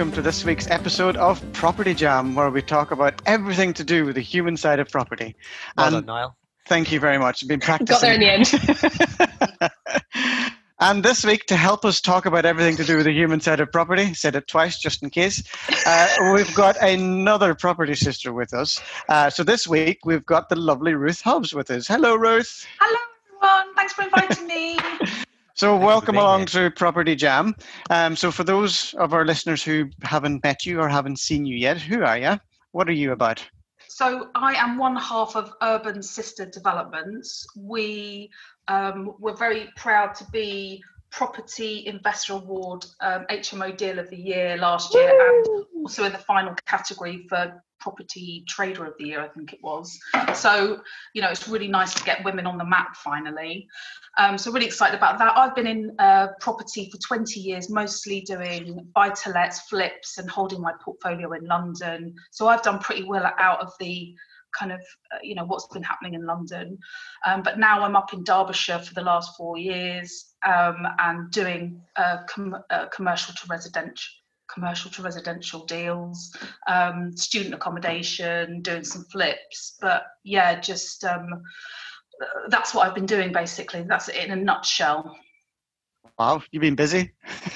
Welcome to this week's episode of Property Jam, where we talk about everything to do with the human side of property. Well and done, Niall. thank you very much. I've been practicing. Got there in the end. and this week, to help us talk about everything to do with the human side of property, said it twice just in case, uh, we've got another property sister with us. Uh, so this week, we've got the lovely Ruth Hobbs with us. Hello, Ruth. Hello, everyone. Thanks for inviting me. So, for welcome along here. to Property Jam. Um, so, for those of our listeners who haven't met you or haven't seen you yet, who are you? What are you about? so, I am one half of Urban Sister Developments. We um, were very proud to be Property Investor Award um, HMO Deal of the Year last year, and also in the final category for Property Trader of the Year, I think it was. So, you know, it's really nice to get women on the map finally. Um, so really excited about that. I've been in uh, property for 20 years, mostly doing buy-to-lets, flips, and holding my portfolio in London. So I've done pretty well out of the kind of, uh, you know, what's been happening in London. Um, but now I'm up in Derbyshire for the last four years um, and doing uh, com- uh, commercial to residential commercial to residential deals, um, student accommodation, doing some flips. But yeah, just um, that's what I've been doing basically. That's it in a nutshell. Wow, you've been busy.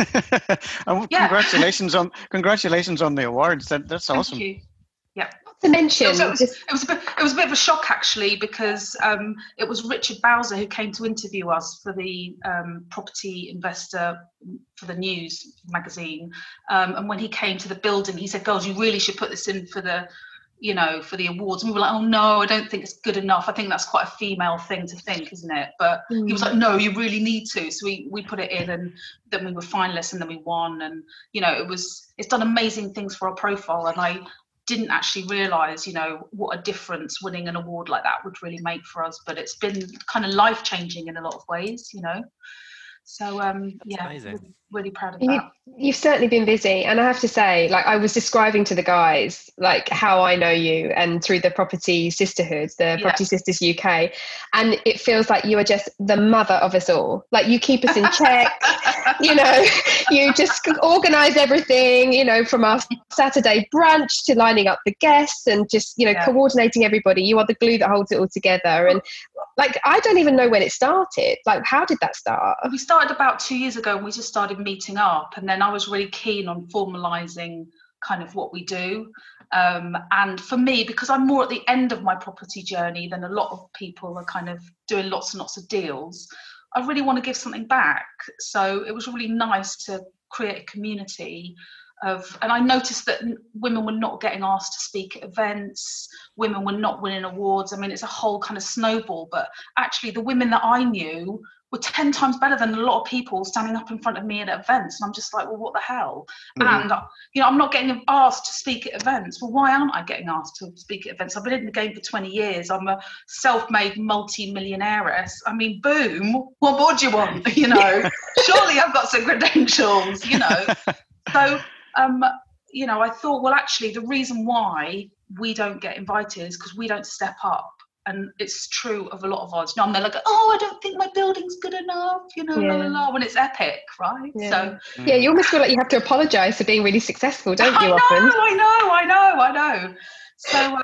and Yeah. congratulations on congratulations on the awards. That, that's Thank awesome. you. To mention, It was, it was a bit. It was a bit of a shock actually because um, it was Richard Bowser who came to interview us for the um, property investor for the news magazine. Um, and when he came to the building, he said, "Girls, you really should put this in for the." You know, for the awards, and we were like, "Oh no, I don't think it's good enough. I think that's quite a female thing to think, isn't it?" But he was like, "No, you really need to." So we we put it in, and then we were finalists, and then we won, and you know, it was it's done amazing things for our profile, and I didn't actually realize, you know, what a difference winning an award like that would really make for us. But it's been kind of life changing in a lot of ways, you know. So um, yeah, amazing. Really, proud of You- that. you've certainly been busy. And I have to say, like, I was describing to the guys, like, how I know you and through the Property Sisterhood, the Yeah. Property Sisters UK. And it feels like you are just the mother of us all. Like, you keep us in check. you know, you just organize everything, you know, from our Saturday brunch to lining up the guests and just, you know, Yeah. coordinating everybody. You are the glue that holds it all together. And like, I don't even know when it started. Like, how did that start? we started about two years ago and we just started meeting up and then i was really keen on formalizing kind of what we do. Um, and for me because i'm more at the end of my property journey than a lot of people are kind of doing lots and lots of deals i really want to give something back. So it was really nice to create a community of and i noticed that women were not getting asked to speak at events women were not winning awards. I mean it's a whole kind of snowball but actually the women that i knew were 10 times better than a lot of people standing up in front of me at events. And i'm just like well what the hell? Mhm. and uh, you know i'm not getting asked to speak at events. Well why aren't i getting asked to speak at events? I've been in the game for 20 years. I'm a self-made multi-millionairess. I mean boom what more do you want? You know surely i've got some credentials you know. So um you know i thought well actually the reason why we don't get invited is because we don't step up and it's true of a lot of us. You know, and they're like, "Oh, I don't think my building's good enough," you know, la la la. When it's epic, right? Yeah. So Yeah, you almost feel like you have to apologize for being really successful, don't you, I know, often? I know, I know, I know. So, um,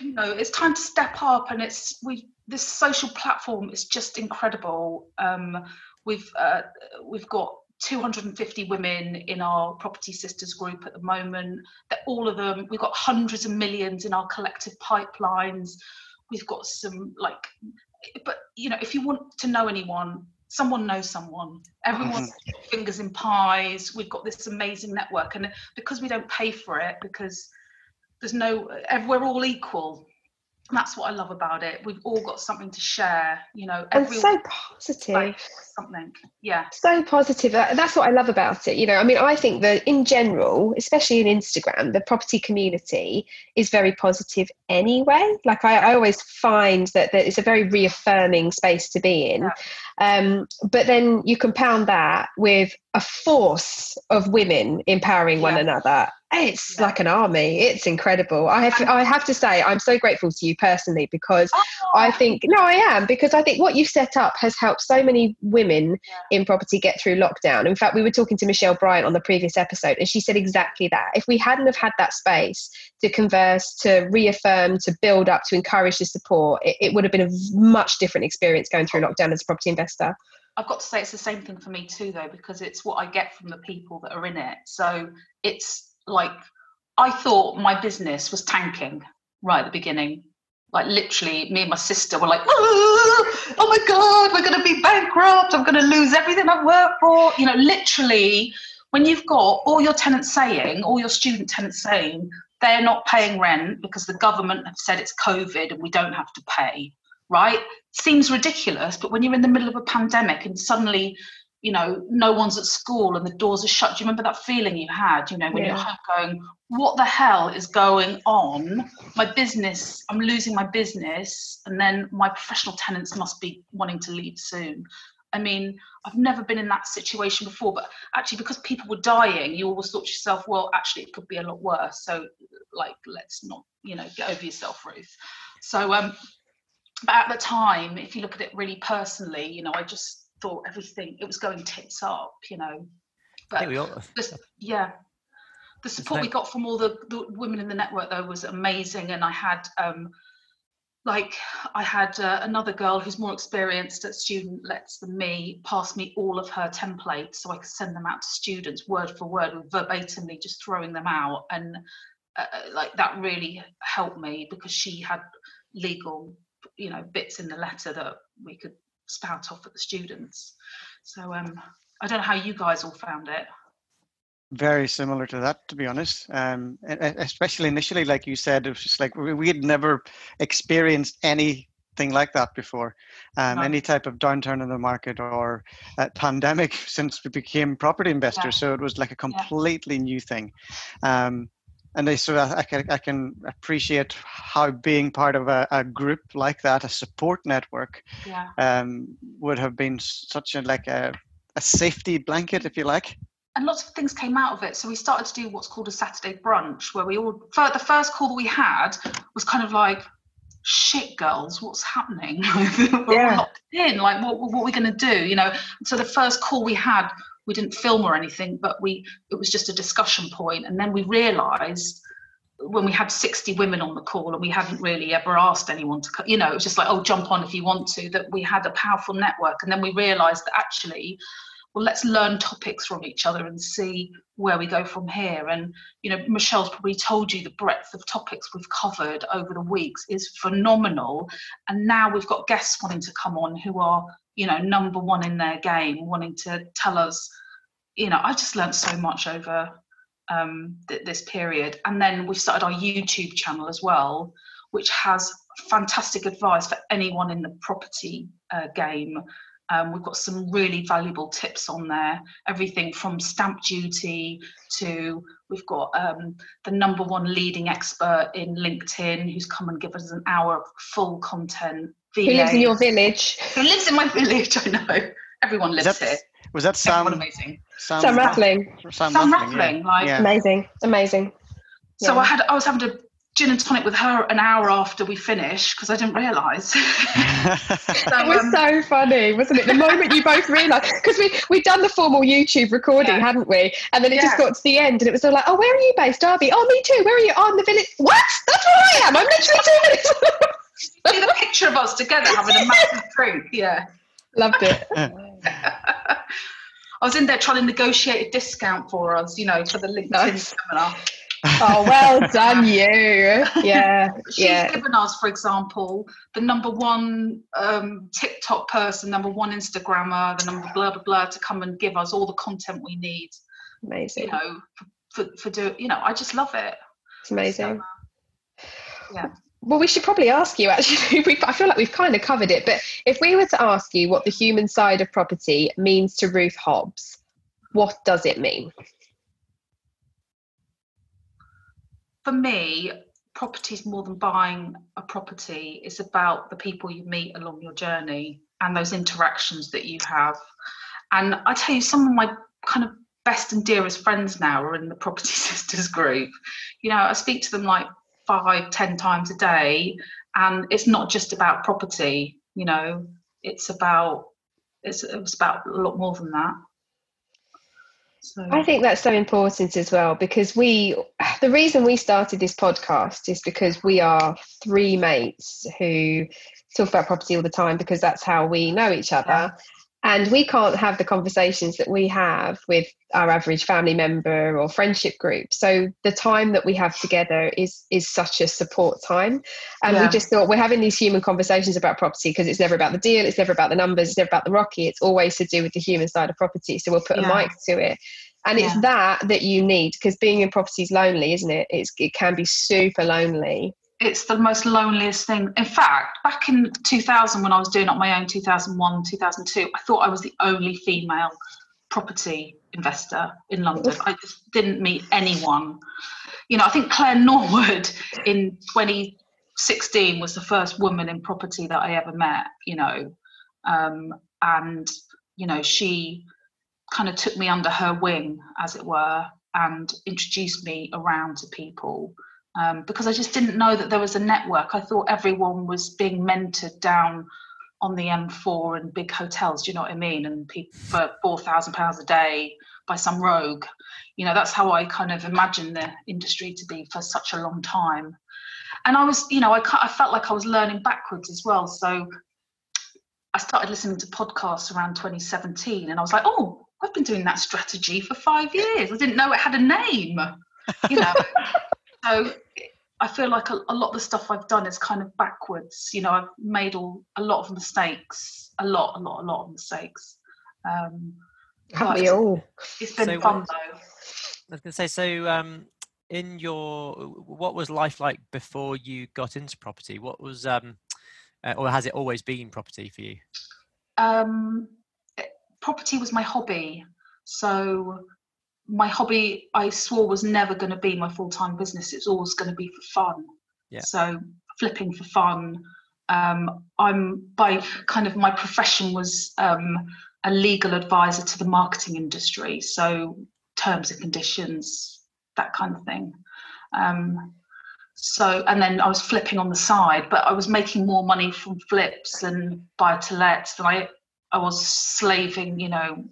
you know, it's time to step up, and it's we. This social platform is just incredible. Um, we've uh, we've got 250 women in our property sisters group at the moment. That all of them, we've got hundreds of millions in our collective pipelines. We've got some like, but you know, if you want to know anyone, someone knows someone. Everyone's mm-hmm. fingers in pies. We've got this amazing network, and because we don't pay for it, because there's no, we're all equal. That's what I love about it. We've all got something to share, you know. And so positive. Something, yeah. So positive. That's what I love about it. You know, I mean, I think that in general, especially in Instagram, the property community is very positive anyway. Like I, I always find that, that it's a very reaffirming space to be in. Yeah. Um, but then you compound that with a force of women empowering one yeah. another it's yeah. like an army it's incredible i have i have to say i'm so grateful to you personally because oh. i think no i am because i think what you've set up has helped so many women yeah. in property get through lockdown in fact we were talking to michelle bryant on the previous episode and she said exactly that if we hadn't have had that space to converse to reaffirm to build up to encourage the support it, it would have been a much different experience going through lockdown as a property investor I've got to say it's the same thing for me too, though, because it's what I get from the people that are in it. So it's like I thought my business was tanking right at the beginning. Like literally, me and my sister were like, oh, oh my god, we're going to be bankrupt. I'm going to lose everything I've worked for. You know, literally, when you've got all your tenants saying, all your student tenants saying, they're not paying rent because the government have said it's COVID and we don't have to pay. Right? Seems ridiculous, but when you're in the middle of a pandemic and suddenly you know, no one's at school and the doors are shut. Do you remember that feeling you had, you know, when yeah. you're home going, what the hell is going on? My business, I'm losing my business, and then my professional tenants must be wanting to leave soon. I mean, I've never been in that situation before, but actually, because people were dying, you always thought to yourself, well, actually, it could be a lot worse. So, like, let's not, you know, get over yourself, Ruth. So, um, but at the time, if you look at it really personally, you know, I just thought everything it was going tits up, you know. But all, the, yeah, the support we got from all the, the, women in the network though was amazing, and I had um, like I had uh, another girl who's more experienced at student lets than me pass me all of her templates so I could send them out to students word for word, verbatimly just throwing them out, and uh, uh, like that really helped me because she had legal you know bits in the letter that we could spout off at the students. So um, I don't know how you guys all found it. Very similar to that, to be honest. Um, especially initially, like you said, it was just like we, had never experienced anything like that before. Um, no. Any type of downturn in the market or pandemic since we became property investors. Yeah. So it was like a completely yeah. new thing. Um, and I, so I, I, can, I can appreciate how being part of a, a group like that, a support network, yeah. um, would have been such a like a, a safety blanket, if you like. And lots of things came out of it. So we started to do what's called a Saturday brunch, where we all the first call that we had was kind of like, "Shit, girls, what's happening? We're yeah. locked in. Like, what, what are we going to do? You know." So the first call we had we didn't film or anything, but we it was just a discussion point. And then we realised when we had 60 women on the call and we hadn't really ever asked anyone to you know it was just like oh jump on if you want to that we had a powerful network. And then we realized that actually well let's learn topics from each other and see where we go from here. And you know michelle's probably told you the breadth of topics we've covered over the weeks is phenomenal. And now we've got guests wanting to come on who are you know number one in their game wanting to tell us you know i just learned so much over um, th- this period and then we've started our youtube channel as well which has fantastic advice for anyone in the property uh, game um, we've got some really valuable tips on there everything from stamp duty to we've got um, the number one leading expert in linkedin who's come and give us an hour of full content. Who lives in your village? Who lives in my village? I know. Everyone lives that, here. Was that Sam? Everyone amazing. Sam, Sam Rathling. Sam, Sam Rathling. Yeah. Like, yeah. Amazing. Amazing. So yeah. I had I was having a gin and tonic with her an hour after we finished because I didn't realise. so, it was um, so funny, wasn't it? The moment you both realised because we we'd done the formal YouTube recording, yeah. hadn't we? And then it yeah. just got to the end, and it was all like, "Oh, where are you based, Derby? Oh, me too. Where are you? Oh, in the village. What? That's where I am. I'm literally two minutes." See the picture of us together having a massive drink. Yeah. Loved it. I was in there trying to negotiate a discount for us, you know, for the LinkedIn nice. seminar. oh, well done, you. Yeah. She's yeah. given us, for example, the number one um, TikTok person, number one Instagrammer, the number blah, blah, blah, to come and give us all the content we need. Amazing. You know, for, for, for do, you know, I just love it. It's amazing. So, yeah Well, we should probably ask you actually. I feel like we've kind of covered it, but if we were to ask you what the human side of property means to Ruth Hobbs, what does it mean? For me, property is more than buying a property. It's about the people you meet along your journey and those interactions that you have. And I tell you, some of my kind of best and dearest friends now are in the Property Sisters group. You know, I speak to them like five, ten times a day, and it's not just about property. You know, it's about it's it's about a lot more than that. So. I think that's so important as well because we, the reason we started this podcast is because we are three mates who talk about property all the time because that's how we know each other. And we can't have the conversations that we have with our average family member or friendship group so the time that we have together is is such a support time and yeah. we just thought we're having these human conversations about property because it's never about the deal it's never about the numbers it's never about the rocky it's always to do with the human side of property so we'll put yeah. a mic to it and yeah. it's that that you need because being in property is lonely isn't it it's, it can be super lonely it's the most loneliest thing. In fact, back in 2000, when I was doing up my own 2001, 2002, I thought I was the only female property investor in London. I just didn't meet anyone. You know, I think Claire Norwood in 2016 was the first woman in property that I ever met, you know. Um, and, you know, she kind of took me under her wing, as it were, and introduced me around to people um, because I just didn't know that there was a network. I thought everyone was being mentored down on the M4 and big hotels. Do you know what I mean? And people for four thousand pounds a day by some rogue. You know, that's how I kind of imagined the industry to be for such a long time. And I was, you know, I, I felt like I was learning backwards as well. So I started listening to podcasts around 2017, and I was like, oh, I've been doing that strategy for five years. I didn't know it had a name. You know. so I feel like a, a, lot of the stuff I've done is kind of backwards. You know, I've made all a lot of mistakes, a lot, a lot, a lot of mistakes. Um, Have we all? It's been so fun though. I was going to say, so um, in your, what was life like before you got into property? What was, um, uh, or has it always been property for you? Um, property was my hobby. So my hobby I swore was never going to be my full time business. It's always going to be for fun. Yeah. So flipping for fun. Um, I'm by kind of my profession was um, a legal advisor to the marketing industry. So terms and conditions, that kind of thing. Um, so and then I was flipping on the side, but I was making more money from flips and buy to lets than I I was slaving, you know,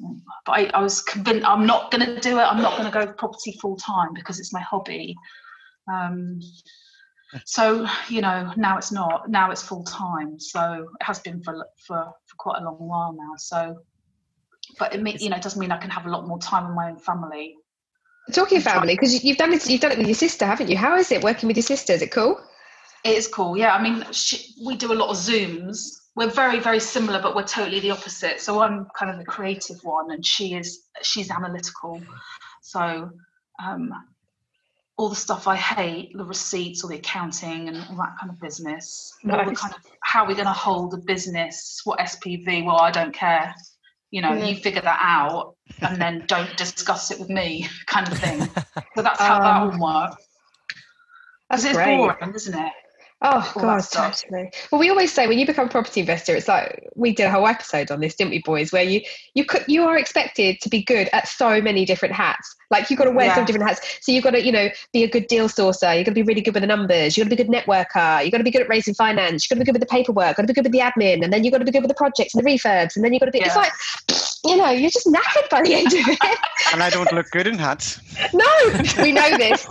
but I, I was convinced I'm not going to do it. I'm not going to go property full time because it's my hobby. Um, so you know, now it's not. Now it's full time. So it has been for, for for quite a long while now. So, but it mean, you know, it doesn't mean I can have a lot more time with my own family. Talking family, because you've done it. You've done it with your sister, haven't you? How is it working with your sister? Is it cool? It is cool. Yeah, I mean, she, we do a lot of zooms we're very very similar but we're totally the opposite. So i'm kind of the creative one and she is she's analytical. So um, all the stuff i hate the receipts or the accounting and all that kind of business nice. all the kind of how we're going to hold a business what spv well i don't care. You know you figure that out and then don't discuss it with me kind of thing. So that's how um, that one works. That's it's great. boring isn't it Oh god, totally. Well, we always say when you become a property investor, it's like we did a whole episode on this, didn't we, boys? Where you you could you are expected to be good at so many different hats. Like you've got to wear yeah. some different hats. So you've got to you know be a good deal sourcer. You've got to be really good with the numbers. You've got to be a good networker. You've got to be good at raising finance. You've got to be good with the paperwork. You've got to be good with the admin, and then you've got to be good with the projects and the refurbs, and then you've got to be. Yeah. It's like you know, you're just knackered by the end of it. and I don't look good in hats. No, we know this.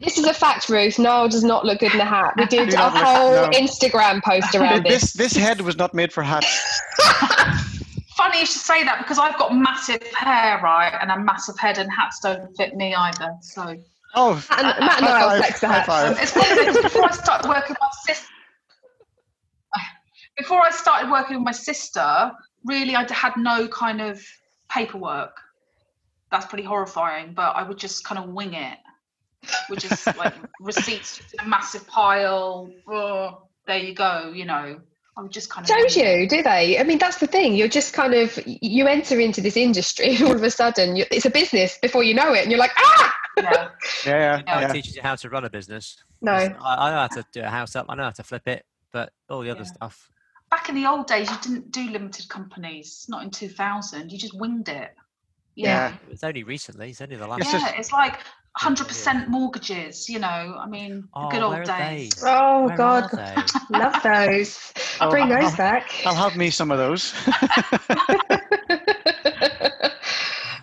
this is a fact, Ruth. Noel does not look good in a hat. We did a whole no. Instagram post around this. This this head was not made for hats. Funny you should say that because I've got massive hair, right, and a massive head, and hats don't fit me either. So. Oh, and uh, Matt and I flex the hats. Um, it's one before I started working with my sister. Before I started working with my sister, really I had no kind of paperwork. That's pretty horrifying, but I would just kind of wing it. We're just like receipts in a massive pile. Oh, there you go. You know, I'm just kind of Don't you? Do they? I mean, that's the thing. You're just kind of you enter into this industry, all of a sudden, you, it's a business before you know it, and you're like, ah. Yeah. Yeah, yeah, Yeah. It yeah. teaches you how to run a business. No. I, I know how to do a house up. I know how to flip it, but all the other Yeah. stuff. Back in the old days, you didn't do limited companies. Not in 2000. You just winged it. You Yeah. It's only recently. It's only the last. It's yeah, just- it's like 100% mortgages. You know, I mean, the Oh, good old days. they? Oh Where God, love those. I'll bring I'll- those back. I'll have me some of those.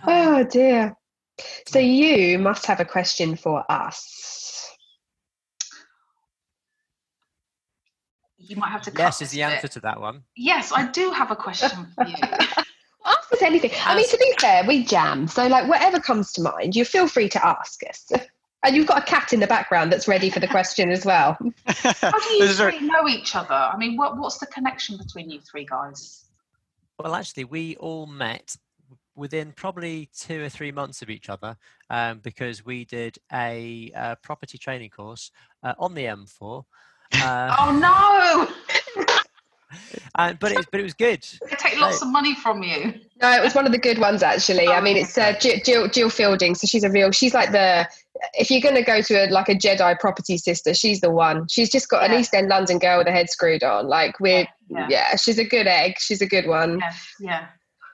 oh dear. So you must have a question for us. You might have to. cut Yes, is this the bit. answer to that one. Yes, I do have a question for you. Ask us anything. I mean, to be fair, we jam. So, like, whatever comes to mind, you feel free to ask us. And you've got a cat in the background that's ready for the question as well. How do you This is our- three know each other? I mean, what, what's the connection between you three guys? Well, actually, we all met within probably two or three months of each other um, because we did a, uh property training course uh, on the M4. Uh, Oh no! and, but it was but it was good. They take lots of money from you. No, it was one of the good ones actually. I Oh, mean, it's uh, Gill, Gill Gill Fielding, so she's a real. She's like the. If you're going to go to a, like a Jedi property sister, she's the one. She's just got an East End London girl with her head screwed on. Like we're, Yeah. yeah, she's a good egg. She's a good one. Yeah, yeah.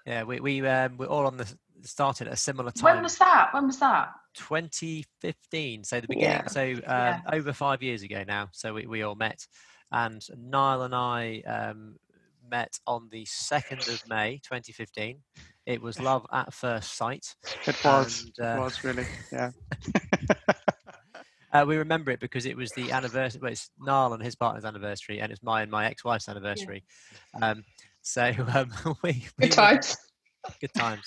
Yeah, we we um, we're all on the started at a similar time. When was that? When was that? 2015 so the beginning Yeah. so um, Yeah. over five years ago now so we, we all met and niall and i um, met on the 2nd of may 2015 it was love at first sight It was. And, uh, it was really. Yeah. uh, we remember it because it was the anniversary well, it's niall and his partner's anniversary and it's my and my ex-wife's anniversary um, so um, we, we Good were- times. good times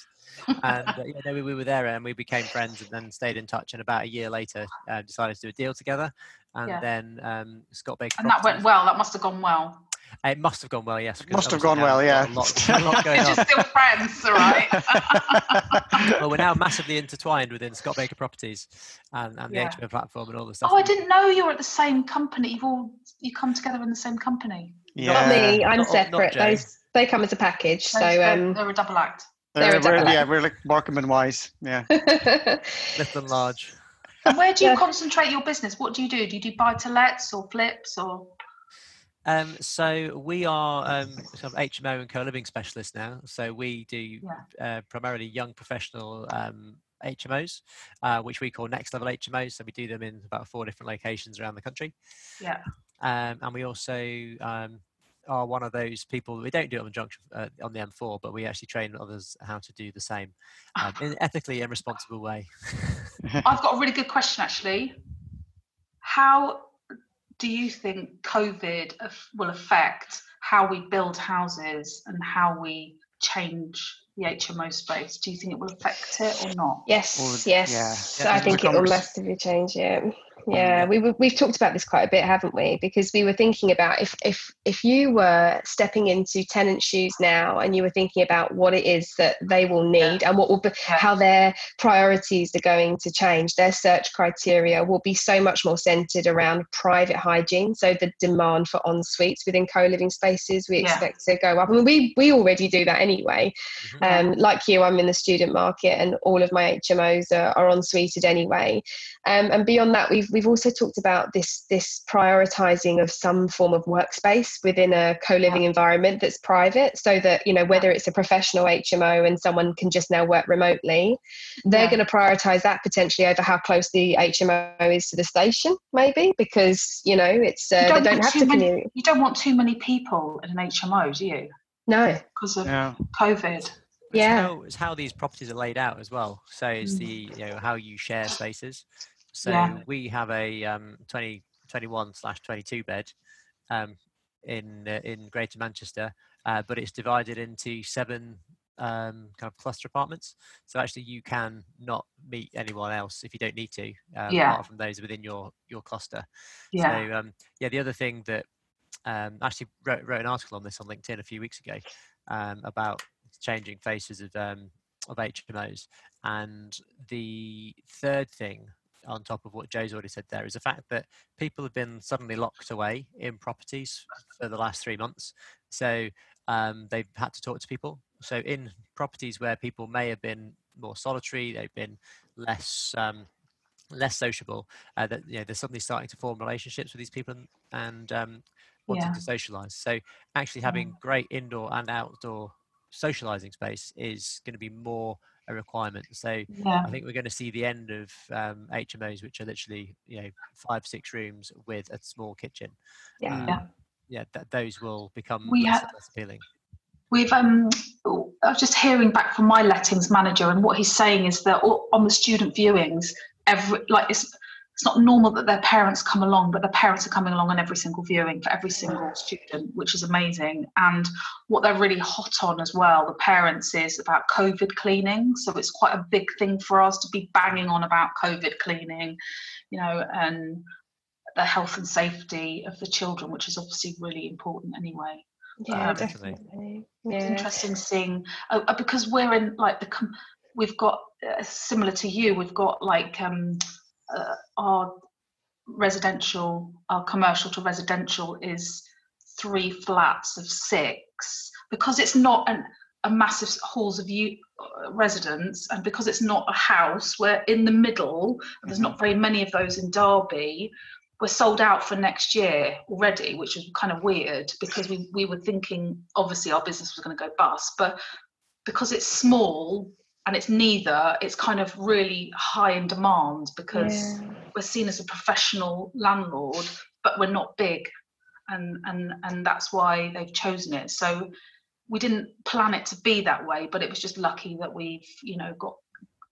and uh, yeah, no, we, we were there and we became friends and then stayed in touch and about a year later uh, decided to do a deal together and Yeah. then um, Scott Baker And that went well. That must have gone well. it must have gone well yes Must have gone well, yeah. a lot, a lot going You're just still friends, all right? well we're now massively intertwined within Scott Baker Properties and, and the Yeah. HMO platform and all the stuff oh, I didn't know you were at the same company. You've all you come together in the same company. yeah. Not me. I'm Not- not separate. Jane. Those they come as a package. So um, they're a double act. They're They're, we're, yeah, we're like Morecambe and Wise. Yeah. little and large And where do you Yeah. concentrate your business? What do you do? Do you do buy to lets or flips or? Um, so we are um, sort of HMO and co-living specialists now. So we do uh, primarily young professional um, HMOs, uh, which we call next level HMOs. So we do them in about four different locations around the country. Yeah. Um, and we also um, are one of those people. We don't do it on the junction uh, on the M4, but we actually train others how to do the same um, in an ethically and responsible way. I've got a really good question actually. How do you think COVID will affect how we build houses and how we change the HMO space? Do you think it will affect it or not? yes, Or- yes. yeah, I think it will become- massively change it. Yeah. Yeah, we we- we've talked about this quite a bit, haven't we? Because we were thinking about if if if you were stepping into tenant shoes now, and you were thinking about what it is that they will need and what will be, Yeah. how their priorities are going to change, their search criteria will be so much more centered around private hygiene. So the demand for en suites within co-living spaces we Yeah. expect to go up. I mean, we we already do that anyway. Mhm. Um, like you, I'm in the student market, and all of my HMOs are, are en suited anyway. Um, and beyond that, we've we've also talked about this this prioritizing of some form of workspace within a co-living environment that's private, so that you know whether it's a professional HMO and someone can just now work remotely, they're Yeah. going to prioritize that potentially over how close the HMO is to the station, maybe because you know it's uh, You they don't don't want have too to many- commute. You don't want too many people in an HMO, do you? No, Because of yeah. COVID. It's yeah. how, it's how these properties are laid out as well. So it's Mm. the you know how you share spaces. So Yeah. we have a um, 20, 21 slash 22 bed um, in uh, in Greater Manchester, uh, but it's divided into seven um, kind of cluster apartments. So actually, you can not meet anyone else if you don't need to, um, Yeah. apart from those within your your cluster. Yeah. So um, yeah, the other thing that um, actually wrote, wrote an article on this on LinkedIn a few weeks ago um, about changing faces of um, of HMOs, and the third thing on top of what Jay's already said there is the fact that people have been suddenly locked away in properties for the last three months. So um, they've had to talk to people. So in properties where people may have been more solitary, they've been less um, less sociable. Uh, that you know they're suddenly starting to form relationships with these people and, and um, wanting Yeah. to socialize. So actually having great indoor and outdoor socializing space is going to be more a requirement. So Yeah. I think we're going to see the end of um, HMOs, which are literally you know five six rooms with a small kitchen. Yeah. Um, Yeah. yeah, th- those will become We less and less appealing. We've um, I was just hearing back from my lettings manager, and what he's saying is that on the student viewings, every like it's it's not normal that their parents come along, but the parents are coming along on every single viewing for every single student, which is amazing. And what they're really hot on as well, the parents, is about COVID cleaning. So it's quite a big thing for us to be banging on about COVID cleaning, you know, and the health and safety of the children, which is obviously really important anyway Yeah, Um, definitely. it's Yeah. interesting seeing uh, uh, because we're in like the com- we've got uh, similar to you we've got like um uh, our residential our commercial to residential is three flats of six. Because it's not an a massive halls of you uh, residents and because it's not a house we're in the middle there's not very many of those in derby we're sold out for next year already, which is kind of weird because we, we were thinking obviously our business was going to go bust, but because it's small and it's neither, it's kind of really high in demand because Yeah. we're seen as a professional landlord, but we're not big, and and and that's why they've chosen it. So we didn't plan it to be that way, but it was just lucky that we've you know got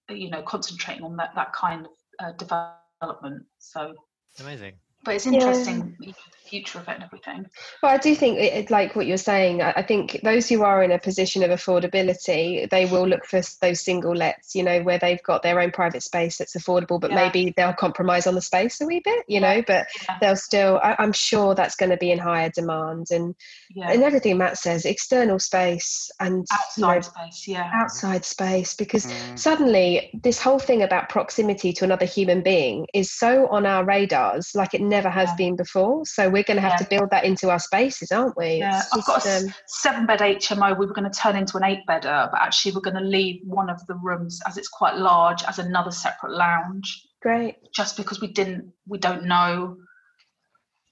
you know concentrating on that that kind of uh, development. So Amazing. But it's Yeah. interesting the future of it and everything. Well, I do think, it, it- like what you're saying, I, I think those who are in a position of affordability, they will look for those single lets, you know, where they've got their own private space that's affordable, but Yeah. maybe they'll compromise on the space a wee bit, you know, but Yeah. they'll still, I, I'm sure that's going to be in higher demand. And, Yeah, and everything Matt says, external space and you know, outside space. Yeah, outside space, because Mm. suddenly this whole thing about proximity to another human being is so on our radars like it never has Yeah. been before so we're going to have Yeah. to build that into our spaces aren't we yeah. It's I've got a um, seven bed HMO. We were going to turn into an eight bedder, but actually we're going to leave one of the rooms as it's quite large as another separate lounge, great just because we didn't, we don't know.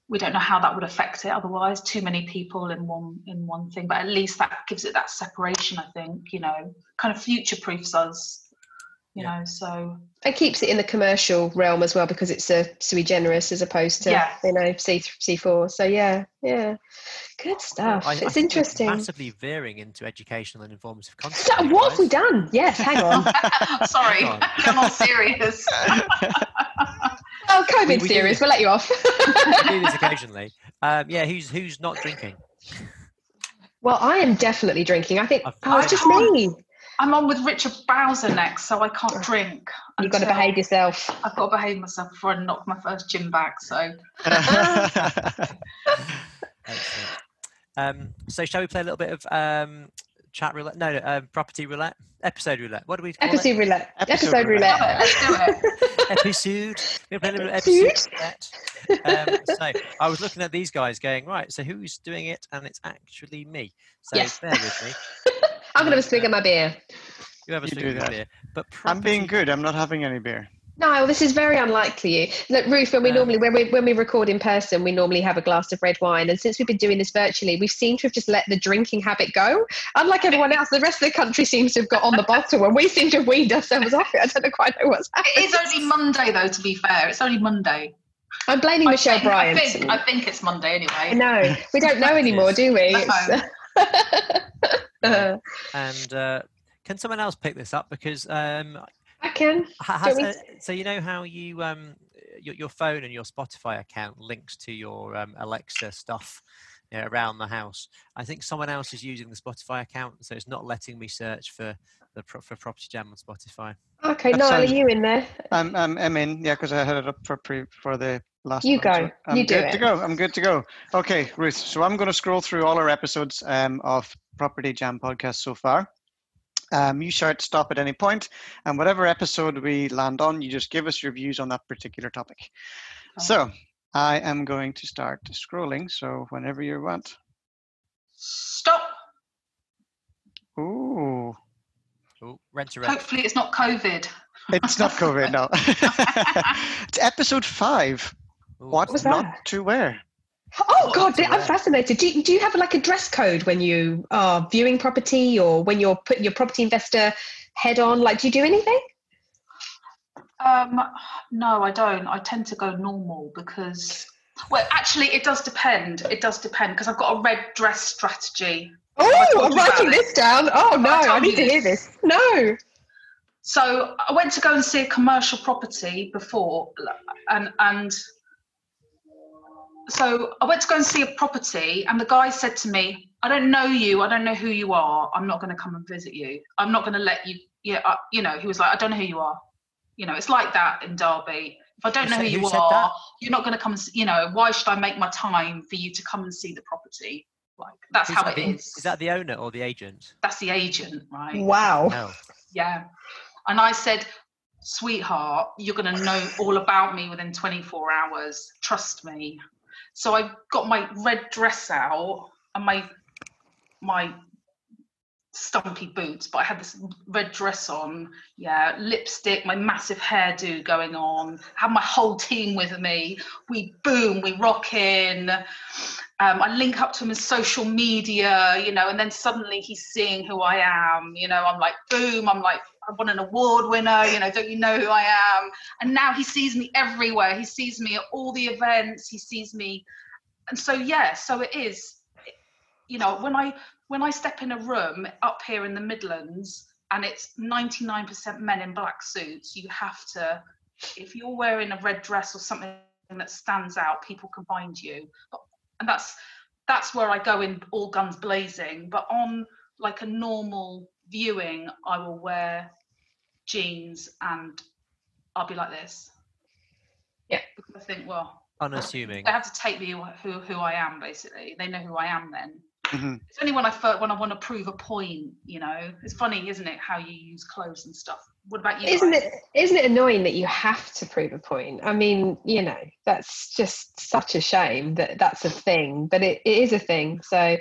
We don't know how that would affect it otherwise. Too many people in one in one thing, but at least that gives it that separation. I think you know, kind of future proofs us. You Yeah. know, so it keeps it in the commercial realm as well because it's a sui generis as opposed to Yeah. you know c c4 so yeah yeah good stuff I- I it's think interesting Massively veering into educational and informative content. So what have we done yes hang on sorry, Come on. I'm all serious. oh covid We- we do series this. we'll let you off We do this occasionally. Um, yeah, who's who's not drinking? well i am definitely drinking i think I've- oh it's just me I'm on with Richard Bowser next, so I can't drink. you've got to behave yourself I've got to behave myself before I knock my first gym bag. So Um, so shall we play a little bit of um, chat roulette? No, no um, property roulette, episode roulette. What do we call episode it? roulette Episode episode roulette. roulette let's do it. episode. We're playing a little Episode. episode roulette. Um, so I was looking at these guys, going right. So who's doing it? And it's actually me. So Yes. bear with me. I'm going to have swig of my beer You have a You swig do of your that. beer. But I'm being good. I'm not having any beer. No, this is very unlikely. You look, Ruth. When we Um, normally when we when we record in person, we normally have a glass of red wine, and since we've been doing this virtually, we've seemed to have just let the drinking habit go. Unlike everyone else, the rest of the country seems to have got on the bottle, and we seem to have weaned ourselves off it. I don't know quite know what's happened. It is only Monday, though. To be fair, it's only Monday. I'm blaming I Michelle think, Bryant. I think, I think it's Monday anyway. I know we don't know anymore, do we? No. It's- No. Uh, And uh, can someone else pick this up? Because um, I can. ha- Do you has, uh, so you know how you um, your, your phone and your Spotify account links to your um, Alexa stuff you know, around the house. I think someone else is using the Spotify account, so it's not letting me search for the for Property Jam on Spotify. Okay, That Niall, are you in there? I'm, I'm, I'm in, yeah, because I had it up for pre, for the last You one, go. I'm You do good it. to go. I'm good to go. Okay, Ruth. So I'm going to scroll through all our episodes um, of Property Jam podcast so far. Um, you shout stop at any point, and whatever episode we land on, you just give us your views on that particular topic. So I am going to start scrolling. So whenever you want. Stop. Ooh, Oh, rent to rent. Hopefully, it's not COVID. it's not COVID now. it's episode five. Ooh, What was not that? to wear? Oh God, I'm fascinated. Do you, do you have like a dress code when you are viewing property or when you're putting your property investor head on? Like, do you do anything? Um, no, I don't. I tend to go normal because, well, actually, it does depend. It does depend because I've got a red dress strategy. Oh, I'm you about writing it? this down. Oh no, I I, need you to hear this. this. No. So I went to go and see a commercial property before, and and so I went to go and see a property, and the guy said to me, "I don't know you. I don't know who you are. I'm not going to come and visit you. I'm not going to let you. Yeah, I, you know." He was like, "I don't know who you are. You know, it's like that in Derby. If I don't Who know who said- you who are, that? you're not going to come and. You know, why should I make my time for you to come and see the property? Like that's Who's how that it the- is. Is that the owner or the agent? that's the agent, right? Wow. No. Yeah. And I said, sweetheart, you're going to know all about me within 24 hours. Trust me. So I got my red dress out and my my stumpy boots, but I had this red dress on. Yeah, lipstick, my massive hairdo going on. Had my whole team with me. We boom, we rock in. Um, I link up to him in social media, you know, and then suddenly he's seeing who I am. You know, I'm like, boom, I'm like, I won an award winner, you know, don't you know who I am? And now he sees me everywhere. He sees me at all the events. He sees me. And so, yeah, so it is, you know, when I when I step in a room up here in the Midlands and it's 99% men in black suits, you have to, if you're wearing a red dress or something that stands out, people can find you. But, and that's that's where I go in all guns blazing. But on like a normal viewing, I will wear jeans and I'll be like this. Yeah. Because I think, well, Unassuming. they have to take me who who I am. Basically, they know who I am. Then Mhm. it's only when I when I want to prove a point. You know, it's funny, isn't it, how you use clothes and stuff. What about you? Isn't guys? it isn't it annoying that you have to prove a point? I mean, you know, that's just such a shame that that's a thing, but it, it is a thing. So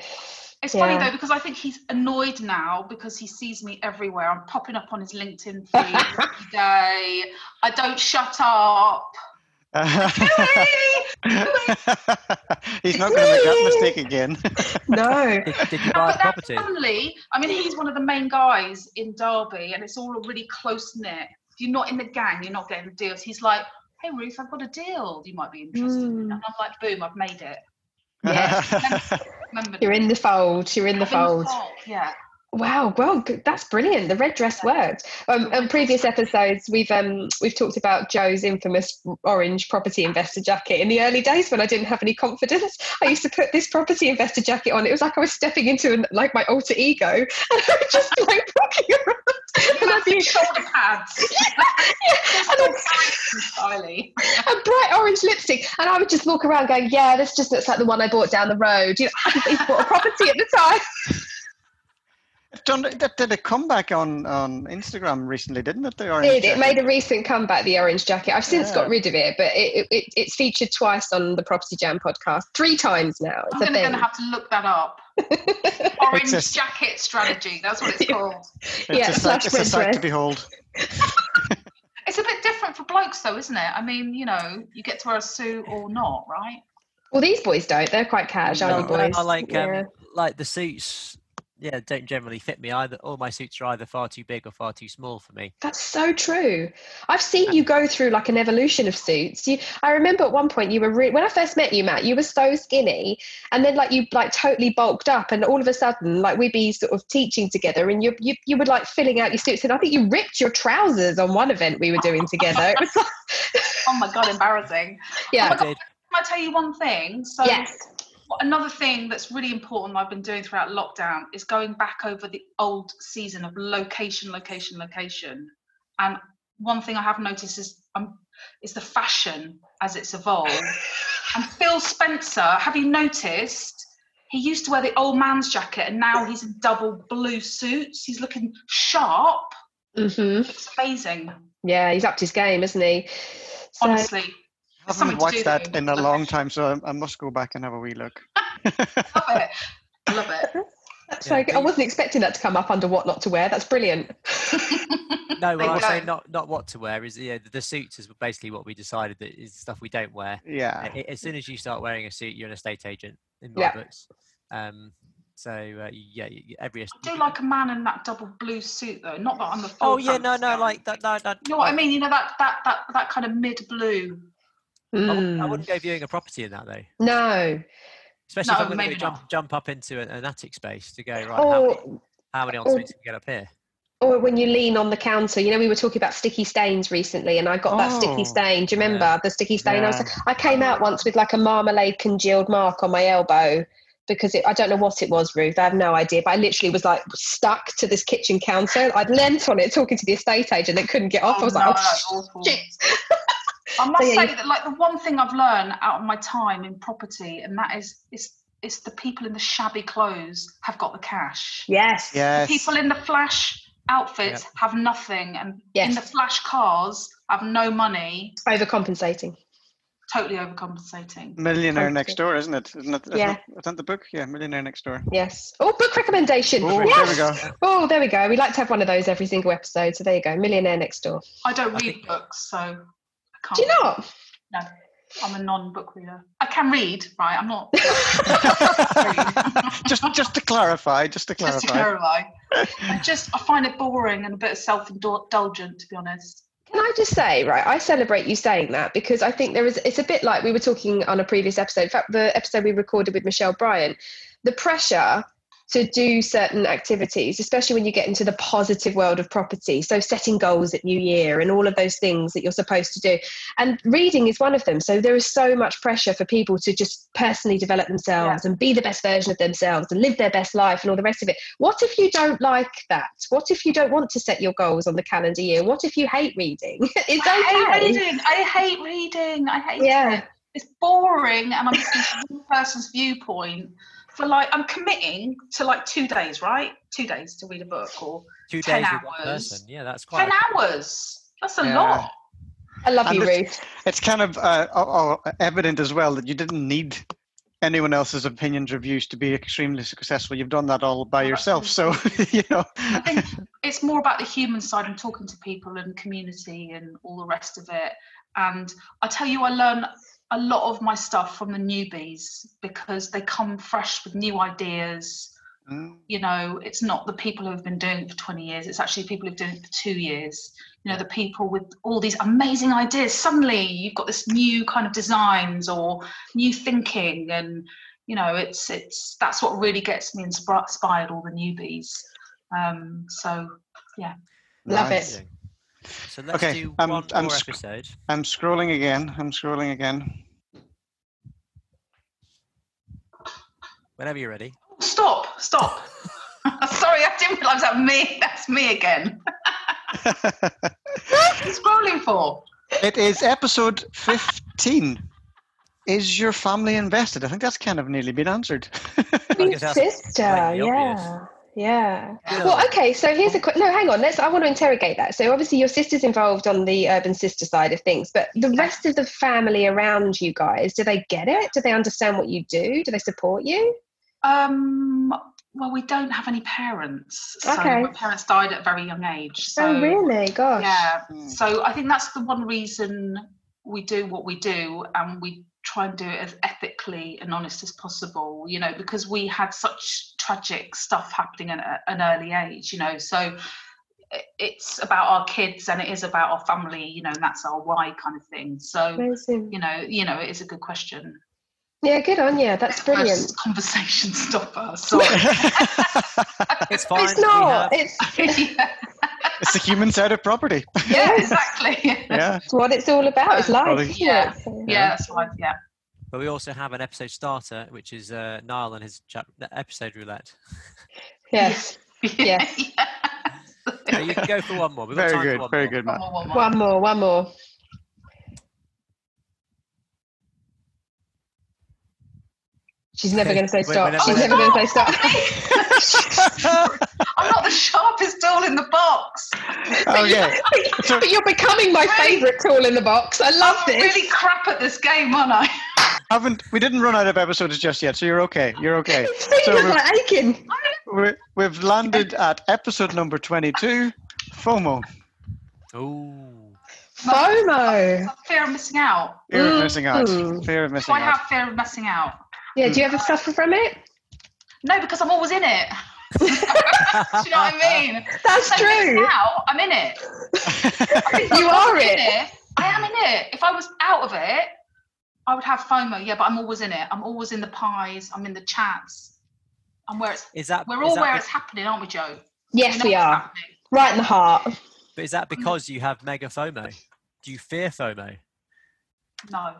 It's funny though because I think he's annoyed now because he sees me everywhere. I'm popping up on his LinkedIn feed every day. I don't shut up. He's not going to make that mistake again. no. Did, did you buy a but then property? suddenly, I mean, he's one of the main guys in Derby, and it's all a really close knit. If you're not in the gang, you're not getting the deals. He's like, "Hey Ruth, I've got a deal. You might be interested." in." Mm. And I'm like, "Boom, I've made it." Yes. Remember, You're in the fold. You're in the I'm fold. Yeah. Wow, well, that's brilliant. The red dress worked. Um, on previous episodes, we've um, we've talked about Joe's infamous orange property investor jacket. In the early days, when I didn't have any confidence, I used to put this property investor jacket on. It was like I was stepping into an, like my alter ego, and I was just like walking around. And I'd be shoulder pads. yeah, and, I'd- and bright orange lipstick, and I would just walk around going, "Yeah, this just looks like the one I bought down the road." You know, I hadn't even bought a property at the time. Done, that did a comeback on, on Instagram recently, didn't it? The orange It, it made a recent comeback, the orange jacket. I've since Yeah. got rid of it, but it, it, it's featured twice on the Property Jam podcast, three times now. It's I'm gonna, have to look that up. Orange a- jacket strategy. That's what it's Yeah. called. It's Yeah, a slash it's a red sight to behold. It's a bit different for blokes, though, isn't it? I mean, you know, you get to wear a suit or not, right? well, these boys don't. They're quite cash, aren't No, boys? I like um, Yeah. like the suits. Yeah, don't generally fit me either. All my suits are either far too big or far too small for me. That's so true. I've seen uh, you go through like an evolution of suits. You, I remember at one point you were re- when I first met you, Matt. You were so skinny, and then like you like totally bulked up, and all of a sudden, like we'd be sort of teaching together, and you you you were like filling out your suits, and I think you ripped your trousers on one event we were doing together. It was like, Oh my god, embarrassing. yeah, my I did. Can I tell you one thing? So yes, what- another thing that's really important I've been doing throughout lockdown is going back over the old season of location, location, location. And one thing I have noticed is um, is the fashion as it's evolved. and Phil Spencer, have you noticed? he used to wear the old man's jacket, and now he's in double blue suits. He's looking sharp. hmm It's amazing. Yeah, he's upped his game, isn't he? So, Honestly, I haven't watched that though. in a long time, so I, I must go back and have a wee look. love it. I love it. that's Yeah, like, I wasn't expecting that to come up under what not to wear. That's brilliant. No, There when I you saying not not what to wear is yeah, the, the suits is basically what we decided that is stuff we don't wear. yeah. As soon as you start wearing a suit, you're an estate agent in my Yeah. books. Um, so uh, yeah, y- y- every. I do like a man in that double blue suit though. Not that I'm a. Oh yeah, no, no, guy. like that. No, that You know what I mean? You know that that that that kind of mid blue. I, wouldn't, I Mm. wouldn't go viewing a property in that though. No. Especially if I'm going to jump, jump up into an, an attic space to go right. How many, Or, how many en or- can we get up here? or when you lean on the counter, you know, we were talking about sticky stains recently, and I got that Oh, sticky stain. Do you remember yeah. the sticky stain? I, was, Yeah. I came out once with like a marmalade congealed mark on my elbow because it, I don't know what it was, Ruth. I have no idea, but I literally was like stuck to this kitchen counter. I'd leant on it talking to the estate agent and couldn't get off. I was like, no, oh, that's awful. shit. I must So, yeah, say you- that like the one thing I've learned out of my time in property, and that is is is the people in the shabby clothes have got the cash. Yes. Yes. People in the flash outfits have nothing, and in the flash cars have no money. Overcompensating. Totally overcompensating. Millionaire Thank Next. Door, isn't it? Isn't it? Isn't Yeah. it- Isn't that the book? Yeah, Millionaire Next Door. Yes. Oh, book recommendation. Oh, yes. there we go. Oh, there we go. We like to have one of those every single episode. So there you go. Millionaire next door. I don't I read think- books, so I can't. Do you not? No, I'm a non-book reader. I can read, right? I'm not. just, just to clarify, just to clarify. just to clarify. clarify, I just I find it boring and a bit self-indulgent, to be honest. Can I just say, right? I celebrate you saying that because I think there is. It's a bit like we were talking on a previous episode. In fact, the episode we recorded with Michelle Bryant, the pressure to do certain activities, especially when you get into the positive world of property. So setting goals at New Year and all of those things that you're supposed to do. And reading is one of them. So there is so much pressure for people to just personally develop themselves and be the best version of themselves and live their best life and all the rest of it. What if you don't like that? What if you don't want to set your goals on the calendar year? What if you hate reading? it's I hate reading. I hate reading. I hate Yeah. it. It's boring, and I'm just one person's viewpoint for like I'm committing to like two days, right? Two days to read a book or Two 10 days hours. Yeah, that's quite. ten hours. That's a Yeah. lot. I love And you, it's- Ruth. It's kind of uh, oh, evident as well that you didn't need anyone else's opinions or views to be extremely successful. You've done that all by Oh, yourself. So, you know. I think it's more about the human side and talking to people and community and all the rest of it. And I tell you, I learn a lot of my stuff from the newbies because they come fresh with new ideas. Mm, You know, it's not the people who have been doing it for 20 years, it's actually people who've done it for two years. You know, the people with all these amazing ideas. Suddenly you've got this new kind of designs or new thinking and you know it's it's that's what really gets me inspired all the newbies um so yeah Love it. Amazing. So let's Okay, do I'm- one I'm more sc- episode. I'm scrolling again. I'm scrolling again. Whenever you're ready. stop stop sorry i didn't realize that me that's me again What's scrolling for it is episode 15. Is your family invested? I think that's kind of nearly been answered. Big sister, blatantly obvious. yeah. Yeah. Yeah. Well, okay. So here's a quick. No, hang on. Let's. I want to interrogate that. So obviously, your sister's involved on the urban sister side of things, but the rest of the family around you guys, do they get it? Do they understand what you do? Do they support you? um well we don't have any parents so Okay. my parents died at a very young age so oh, really? Gosh. yeah Hmm. so i think that's the one reason we do what we do and we try and do it as ethically and honest as possible you know because we had such tragic stuff happening at an early age you know so it's about our kids and it is about our family you know and that's our why kind of thing so Amazing. you know you know it is a good question Yeah. Good on you. That's brilliant. First conversation stopper sorry It's fine. It's not. have- It's yeah, it's the human side of property. yeah exactly Yeah. it's what it's all about. It's life. Probably. isn't Yeah. yeah that's right yeah But we also have an episode starter, which is uh, Niall and his chap- episode roulette. Yes. Yes. So you can go for one more. We've got Very time for good. one Very more. good, One more, one more. One more. One more. She's never going to say stop. whenever She's never going to say stop. I'm the sharpest tool in the box. okay. So- but you're becoming my favourite tool in the box. I love I'm this. really crap at this game, aren't I? Haven't we didn't run out of episodes just yet, so you're okay. You're okay. His So we've, like aching. we we've landed at episode number 22, FOMO. Oh. FOMO. Fear of missing out. Fear of missing out. Mm. Fear of Do missing I out. I have fear of missing out? Yeah, do you ever suffer from it? No, because I'm always in it. Do you know what I mean? That's If true. out, I'm in it. If You I are wasn't in it. I am in it. If I was out of it, I would have FOMO. Yeah, but I'm always in it. I'm always in the pies. I'm in the chats. I'm where it's. Is that We're all that where be- it's happening, aren't we, Joe? Yes, know we are. happening. Right in the heart. but is that because you have mega FOMO? Do you fear FOMO? No.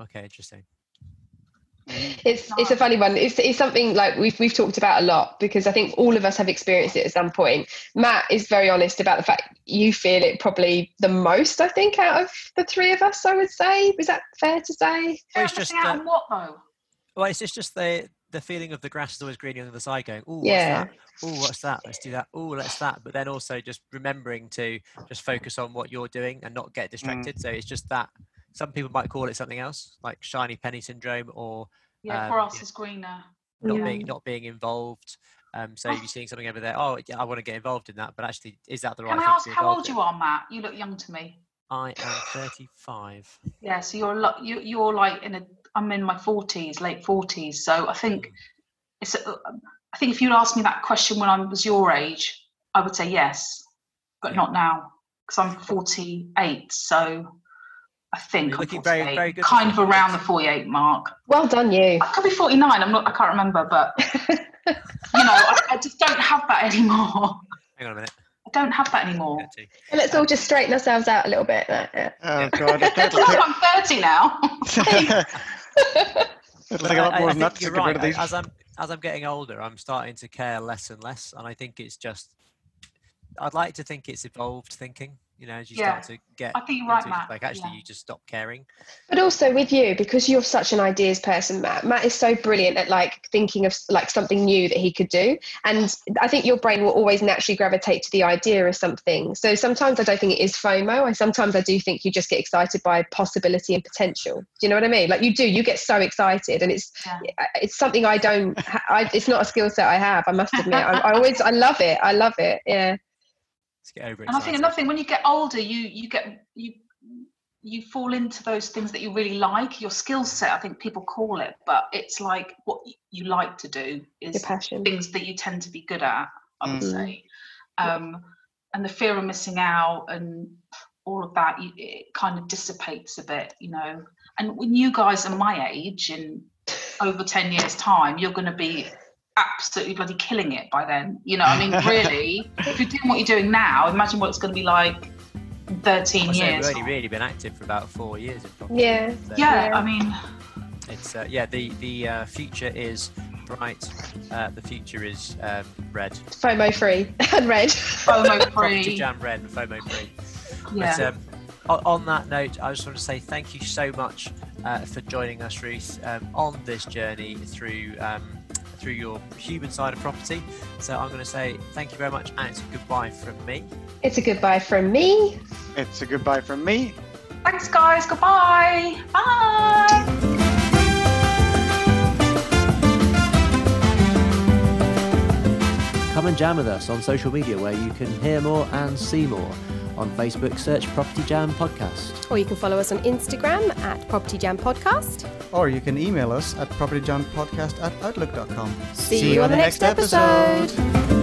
Okay, interesting. It's it's a funny one. It's it's something like we've we've talked about a lot because I think all of us have experienced it at some point. Matt is very honest about the fact you feel it probably the most. I think out of the three of us, I would say. Is that fair to say? Fear it's just, out uh, what though? Well, it's just, just the the feeling of the grass is always greener on the other side. Going, oh, Yeah. Oh, what's that? Let's do that. Oh, let's that. But then also just remembering to just focus on what you're doing and not get distracted. So it's just that. Some people might call it something else, like shiny penny syndrome, or Yeah, um, grass yeah. is greener. not Yeah. being not being involved. Um, so you're seeing something over there. Oh, yeah, I want to get involved in that, but actually, is that the right Can I thing ask to how old in? you are, Matt? You look young to me. I am 35. Yeah, so you're lo- you you're like in a. I'm in my forties, late forties. So I think it's. a- I think if you'd asked me that question when I was your age, I would say yes, but Yeah. not now because I'm 48. So I think I'm looking very- 48, very good kind of around the 48 mark. Well done, you. I could be 49. I'm not. I can't remember, but you know, I, I just don't have that anymore. Hang on a minute. I don't have that anymore. Get to. And let's all just straighten ourselves out a little bit. Yeah. Oh, God. It'll Look, I'm 30 now. it'll take a lot I- I- more I than that think to you're rid right. of these. As I'm as I'm getting older, I'm starting to care less and less, and I think it's just. I'd like to think it's evolved thinking. You know, as you Yeah. start to get I think you're right, Matt. like actually Yeah. you just stop caring. But also with you, because you're such an ideas person, Matt. Matt is so brilliant at like thinking of like something new that he could do, and I think your brain will always naturally gravitate to the idea of something. So sometimes I don't think it is FOMO. I sometimes I do think you just get excited by possibility and potential. Do you know what I mean? Like you do, you get so excited, and it's Yeah. it's something I don't. I, it's not a skill set I have. I must admit. I, I always I love it. I love it. Yeah. Let's get over it. And I think another thing, when you get older, you you get you you fall into those things that you really like. Your skill set, I think people call it, but it's like what you like to do Your is passion. things that you tend to be good at. I would Mm. say, um, and the fear of missing out and all of that, you, it kind of dissipates a bit, you know. And when you guys are my age, in over ten years' time, you're going to be absolutely bloody killing it by then. You know, I mean, really, if you're doing what you're doing now, imagine what it's going to be like 13 I say years. we've only really been active for about four years. Yeah. so yeah, Yeah. I mean, It's uh, yeah. The the uh, future is bright. Uh, the future is um, red. FOMO free and red. FOMO Property free. Jam red and FOMO free. Yeah. But um, on, on that note, I just want to say thank you so much uh, for joining us, Ruth, um, on this journey through um, through your human side of property. So I'm going to say thank you very much, and it's a goodbye from me. It's a goodbye from me. It's a goodbye from me. Thanks, guys. Goodbye. Bye. Come and jam with us on social media where you can hear more and see more. On Facebook, search Property Jam Podcast. Or you can follow us on Instagram at Property Jam Podcast. Or you can email us at propertyjampodcast at outlook.com. See, you on the next episode.